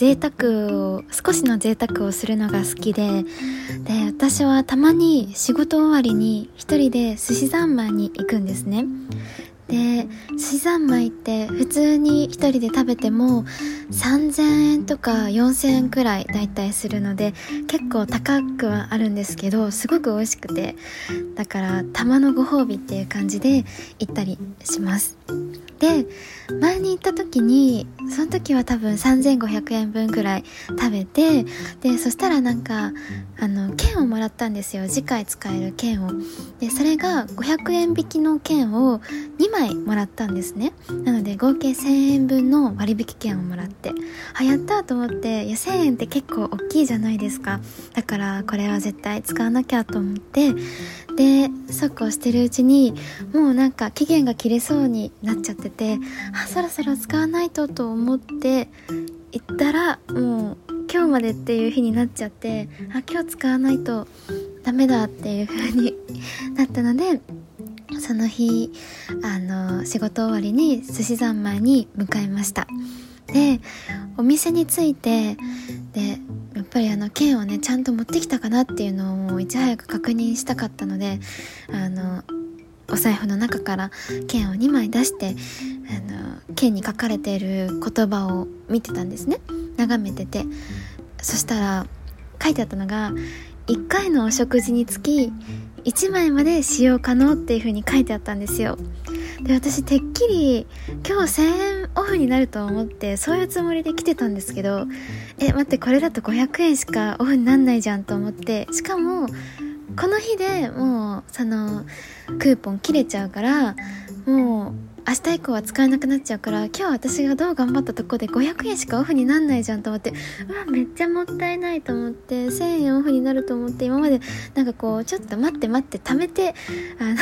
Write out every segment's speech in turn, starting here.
贅沢を少しの贅沢をするのが好きでで私はたまに仕事終わりに一人で寿司三昧に行くんですね。で寿司三昧って普通に一人で食べても3000円とか4000円くらいだいたいするので結構高くはあるんですけどすごく美味しくて。だから玉のご褒美っていう感じで行ったりします。で前に行った時にその時は多分3500円分ぐらい食べてでそしたらなんかあの券をもらったんですよ。次回使える券を。でそれが500円引きの券を2枚もらったんですね。なので合計1000円分の割引券をもらって。あやったと思っていや1000円って結構大きいじゃないですか。だからこれは絶対使わなきゃと思ってでそうこうしてるうちにもうなんか期限が切れそうになっちゃって。てあそろそろ使わないとと思って行ったらもう今日までっていう日になっちゃってあ今日使わないとダメだっていう風に なったのでその日あの仕事終わりに寿司三昧に向かいました。でお店に着いてでやっぱりあの券をねちゃんと持ってきたかなっていうのをいち早く確認したかったのであのお財布の中から券を2枚出してあの券に書かれている言葉を見てたんですね。眺めてて。そしたら書いてあったのが1回のお食事につき1枚まで使用可能っていう風に書いてあったんですよ。で私てっきり今日1000円オフになると思ってそういうつもりで来てたんですけどえ待ってこれだと500円しかオフになんないじゃんと思ってしかもこの日でもうそのクーポン切れちゃうからもう明日以降は使えなくなっちゃうから今日私がどう頑張ったとこで500円しかオフになんないじゃんと思ってうわめっちゃもったいないと思って1000円オフになると思って今までなんかこうちょっと待って待って貯めてあの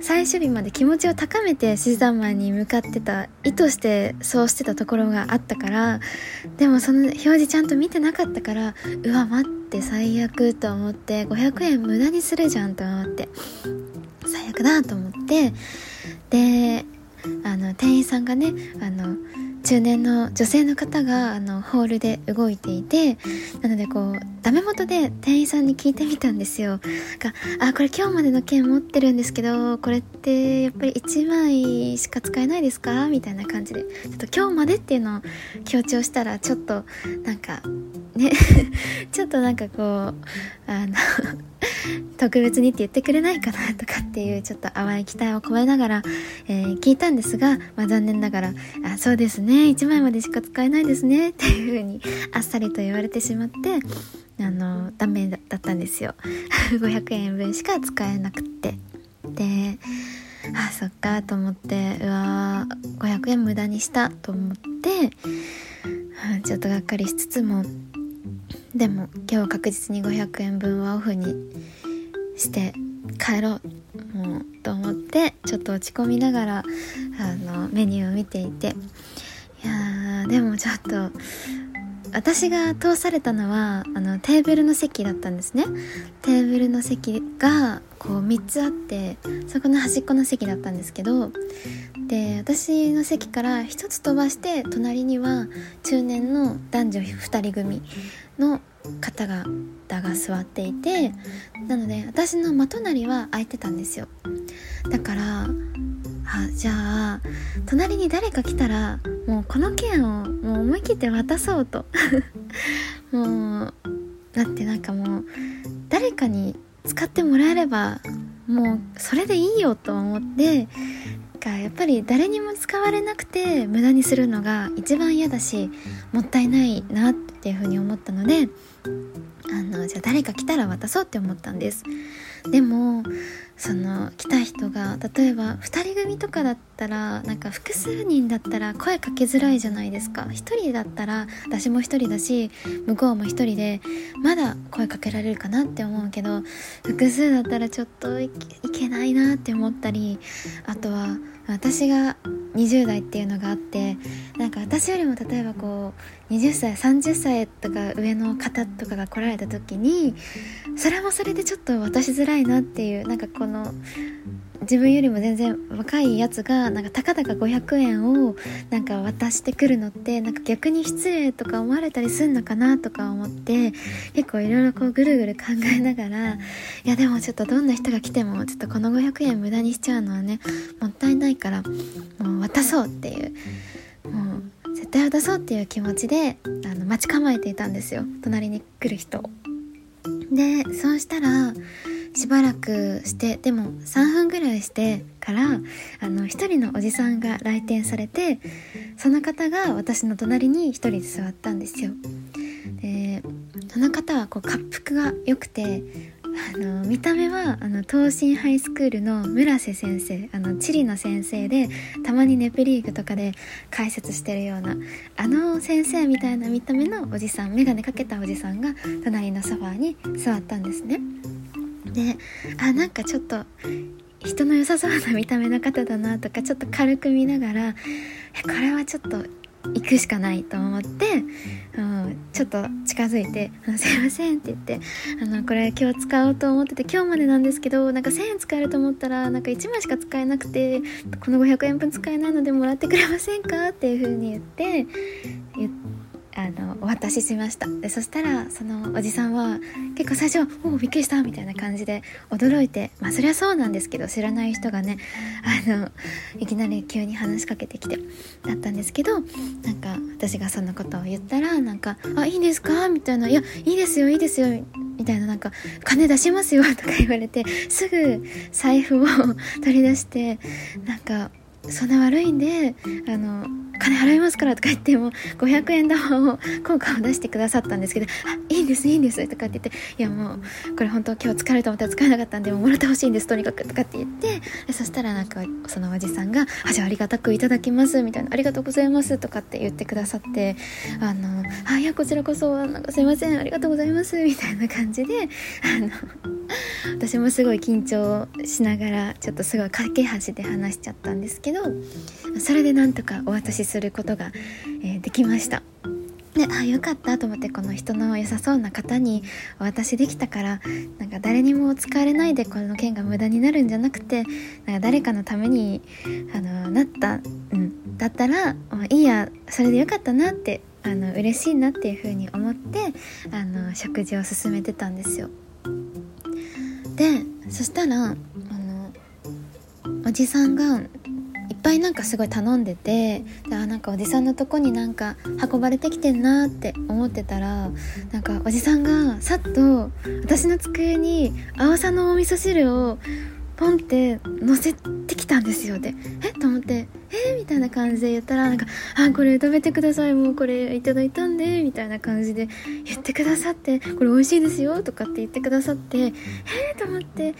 最終日まで気持ちを高めてシザンマンに向かってた意図してそうしてたところがあったからでもその表示ちゃんと見てなかったからうわ待って最悪と思って500円無駄にするじゃんと思って最悪だと思ってであの店員さんがねあの中年の女性の方があのホールで動いていてなのでこうダメ元で店員さんに聞いてみたんですよ。があこれ今日までの券持ってるんですけどこれってやっぱり1枚しか使えないですか？みたいな感じでちょっと今日までっていうのを強調したらちょっとなんかね。ちょっとなんかこうあの 特別にって言ってくれないかなとかっていうちょっと淡い期待を込めながら、えー、聞いたんですが、まあ、残念ながら「あそうですね。1枚までしか使えないですね」っていう風にあっさりと言われてしまってあのダメだったんですよ。500円分しか使えなくって。であそっかと思ってうわー500円無駄にしたと思ってちょっとがっかりしつつもでも今日確実に500円分はオフにして帰ろうもうと思ってちょっと落ち込みながらあのメニューを見ていていやでもちょっと私が通されたのはあのテーブルの席だったんですね。テーブルの席がこう3つあってそこの端っこの席だったんですけどで私の席から1つ飛ばして隣には中年の男女2人組の方がが座っていてなので私の真隣は空いてたんですよ。だからあじゃあ隣に誰か来たらもうこの券をもう思い切って渡そうと。もうだってなんかもう誰かに使ってもらえればもうそれでいいよと思ってやっぱり誰にも使われなくて無駄にするのが一番嫌だしもったいないなっていうふうに思ったのであのじゃあ誰か来たら渡そうって思ったんです。でもその来た人が例えば2人組とかだったらなんか複数人だったら声かけづらいじゃないですか。1人だったら私も1人だし向こうも1人でまだ声かけられるかなって思うけど複数だったらちょっといけないなって思ったりあとは私が20代っていうのがあってなんか私よりも例えばこう20歳30歳とか上の方とかが来られた時にそれもそれでちょっと渡しづらいなっていうなんかこの自分よりも全然若いやつがなんかたかだか500円をなんか渡してくるのってなんか逆に失礼とか思われたりすんのかなとか思って結構いろいろこうぐるぐる考えながらいやでもちょっとどんな人が来てもちょっとこの500円無駄にしちゃうのはねもったいないからもう渡そうっていうもう絶対渡そうっていう気持ちであの待ち構えていたんですよ。隣に来る人でそうしたらしばらくしてでも3分ぐらいしてからあの1人のおじさんが来店されてその方が私の隣に1人で座ったんですよでその方はこう滑腹が良くてあの見た目はあの東進ハイスクールの村瀬先生あの地理の先生でたまにネプリーグとかで解説してるようなあの先生みたいな見た目のおじさん眼鏡かけたおじさんが隣のソファーに座ったんですね。であなんかちょっと人の良さそうな見た目の方だなとかちょっと軽く見ながらこれはちょっと行くしかないと思って、うん、ちょっと近づいて「すいません」って言ってあの「これ今日使おうと思ってて今日までなんですけどなんか1,000円使えると思ったらなんか1枚しか使えなくてこの500円分使えないのでもらってくれませんか?」っていう風に言って言って。あのお渡ししましたでそしたらそのおじさんは結構最初「おおびっくりした」みたいな感じで驚いてまあそりゃそうなんですけど知らない人がねあのいきなり急に話しかけてきてだったんですけどなんか私がそんなことを言ったらなんか「あいいんですか?」みたいな「いやいいですよいいですよ」みたいななんか「金出しますよ」とか言われてすぐ財布を取り出してなんか「そんな悪いんであの金払いますからとか言っても500円玉を 効果を出してくださったんですけど「あいいんですいいんです」とかって言って「いやもうこれ本当今日疲れると思ったら使えなかったんでももらってほしいんですとにかく」とかって言ってそしたらなんかそのおじさんが「あじゃあありがたくいただきます」みたいな「ありがとうございます」とかって言ってくださって「あのあいやこちらこそなんかすいませんありがとうございます」みたいな感じであの私もすごい緊張しながらちょっとすごい架け橋で話しちゃったんですけどそれでなんとかお渡しすることが、えー、できましたであよかったと思ってこの人の良さそうな方にお渡しできたからなんか誰にも使われないでこの件が無駄になるんじゃなくてなんか誰かのためにあのなった、うん、だったらいいやそれでよかったなってあの嬉しいなっていう風に思ってあの食事を進めてたんですよ。でそしたらあのおじさんがいっぱいなんかすごい頼んでてであなんかおじさんのとこになんか運ばれてきてんなって思ってたらなんかおじさんがさっと私の机に青さのお味噌汁をポンって乗せてきたんですよでえ？っと思ってみたいな感じで言ったらなんか「あこれ食べてください。もうこれいただいたんで」みたいな感じで言ってくださって「これ美味しいですよ」とかって言ってくださって「えー、と思って「えいいん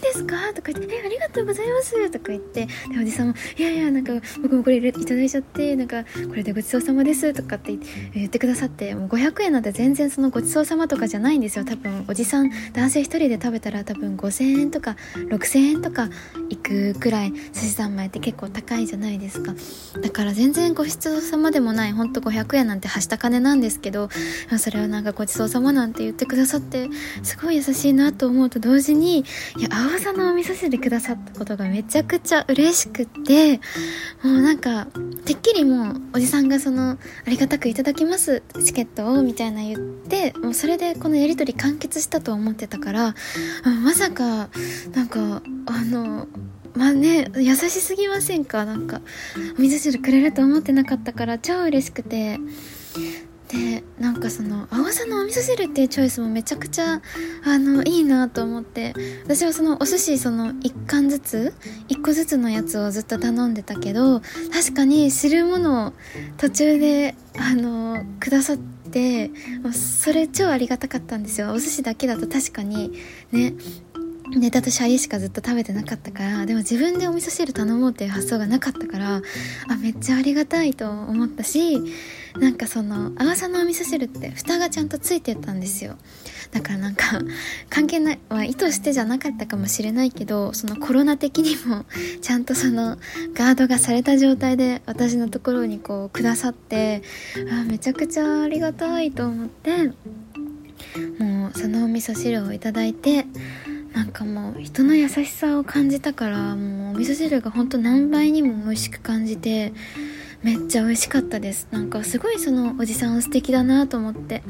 ですか?」とか言って「えありがとうございます」とか言ってでおじさんも「いやいやなんか僕もこれいただいちゃってなんかこれでごちそうさまです」とかって言ってくださってもう500円なんて全然そのごちそうさまとかじゃないんですよ。多分おじさん男性1人で食べたら多分5000円とか6000円とかいくくらい寿司三昧って結構高いじゃないですか。ですか。だから全然ごちそうさまでもないほんと500円なんてはした金なんですけどそれをなんかごちそうさまなんて言ってくださってすごい優しいなと思うと同時にいや青さのお味噌汁くださったことがめちゃくちゃ嬉しくってもうなんかてっきりもうおじさんがそのありがたくいただきますチケットをみたいな言ってもうそれでこのやり取り完結したと思ってたからまさかなんかあのまあね優しすぎませんか？なんかお味噌汁くれると思ってなかったから超嬉しくて。でなんかその青さのお味噌汁っていうチョイスもめちゃくちゃあのいいなと思って。私はそのお寿司その1貫ずつ1個ずつのやつをずっと頼んでたけど確かに汁物を途中であのくださってそれ超ありがたかったんですよ。お寿司だけだと確かに。ね。ネタとシャリしかずっと食べてなかったからでも自分でお味噌汁頼もうっていう発想がなかったからあめっちゃありがたいと思ったしなんかその阿波さのお味噌汁って蓋がちゃんとついてたんですよ。だからなんか 関係ないは意図してじゃなかったかもしれないけどそのコロナ的にもちゃんとそのガードがされた状態で私のところにこうくださってあめちゃくちゃありがたいと思ってもうそのお味噌汁をいただいてなんかもう人の優しさを感じたからもうお味噌汁がほんと何倍にも美味しく感じてめっちゃ美味しかったです。なんかすごいそのおじさん素敵だなと思って。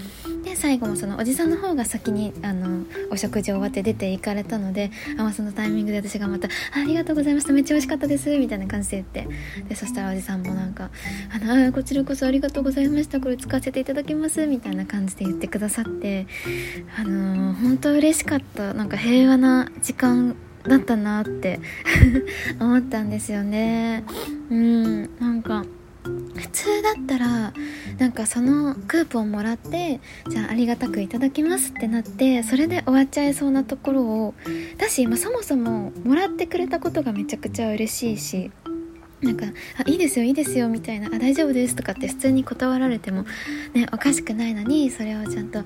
最後もそのおじさんの方が先にあのお食事終わって出て行かれたのであ、そのタイミングで私がまた「ありがとうございましためっちゃ美味しかったです」みたいな感じで言って。でそしたらおじさんもなんか「あのこちらこそありがとうございましたこれ使わせていただきます」みたいな感じで言ってくださって。あの、本当嬉しかったなんか平和な時間だったなって 思ったんですよね。うんなんか普通だったらなんかそのクーポンもらってじゃあありがたくいただきますってなってそれで終わっちゃいそうなところをだし、まあ、そもそももらってくれたことがめちゃくちゃ嬉しいしなんか「あいいですよいいですよ」みたいな「あ大丈夫です」とかって普通に断られてもねおかしくないのにそれをちゃんと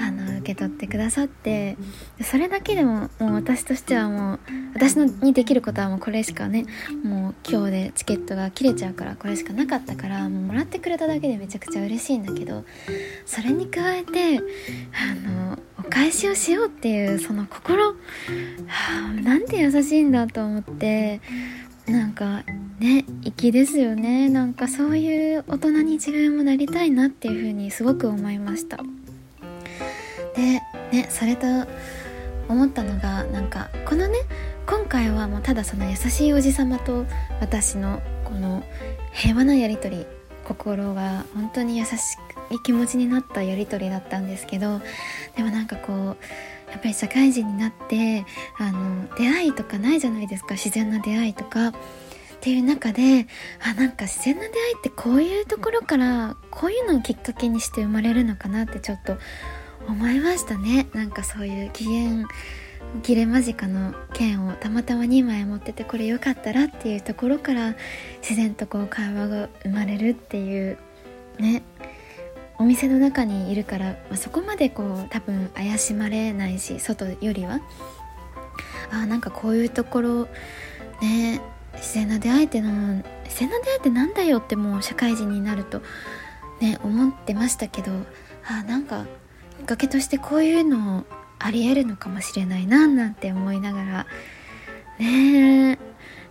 あの受け取ってくださってそれだけでももう私としてはもう私のにできることはもうこれしかねもう今日でチケットが切れちゃうからこれしかなかったからもうもらってくれただけでめちゃくちゃ嬉しいんだけどそれに加えてあのお返しをしようっていうその心、はあ、なんて優しいんだと思ってなんかね粋ですよね。なんかそういう大人に自分もなりたいなっていう風にすごく思いました。でねそれと思ったのがなんかこのね今回はもうただその優しいおじさまと私のこの平和なやり取り心が本当に優しい気持ちになったやり取りだったんですけどでもなんかこうやっぱり社会人になってあの出会いとかないじゃないですか。自然な出会いとか。っていう中であなんか自然な出会いってこういうところからこういうのをきっかけにして生まれるのかなってちょっと思いましたね。なんかそういう機嫌切れ間近の剣をたまたま2枚持っててこれよかったらっていうところから自然とこう会話が生まれるっていうね。お店の中にいるから、まあ、そこまでこう多分怪しまれないし外よりは。あなんかこういうところね自然な出会いっての自然な出会いってなんだよってもう社会人になるとね思ってましたけどあなんかきっかけとしてこういうのありえるのかもしれないななんて思いながらね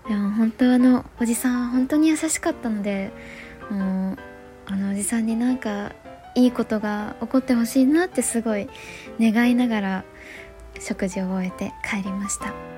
でも本当あのおじさんは本当に優しかったのでもうあのおじさんになんかいいことが起こってほしいなってすごい願いながら食事を終えて帰りました。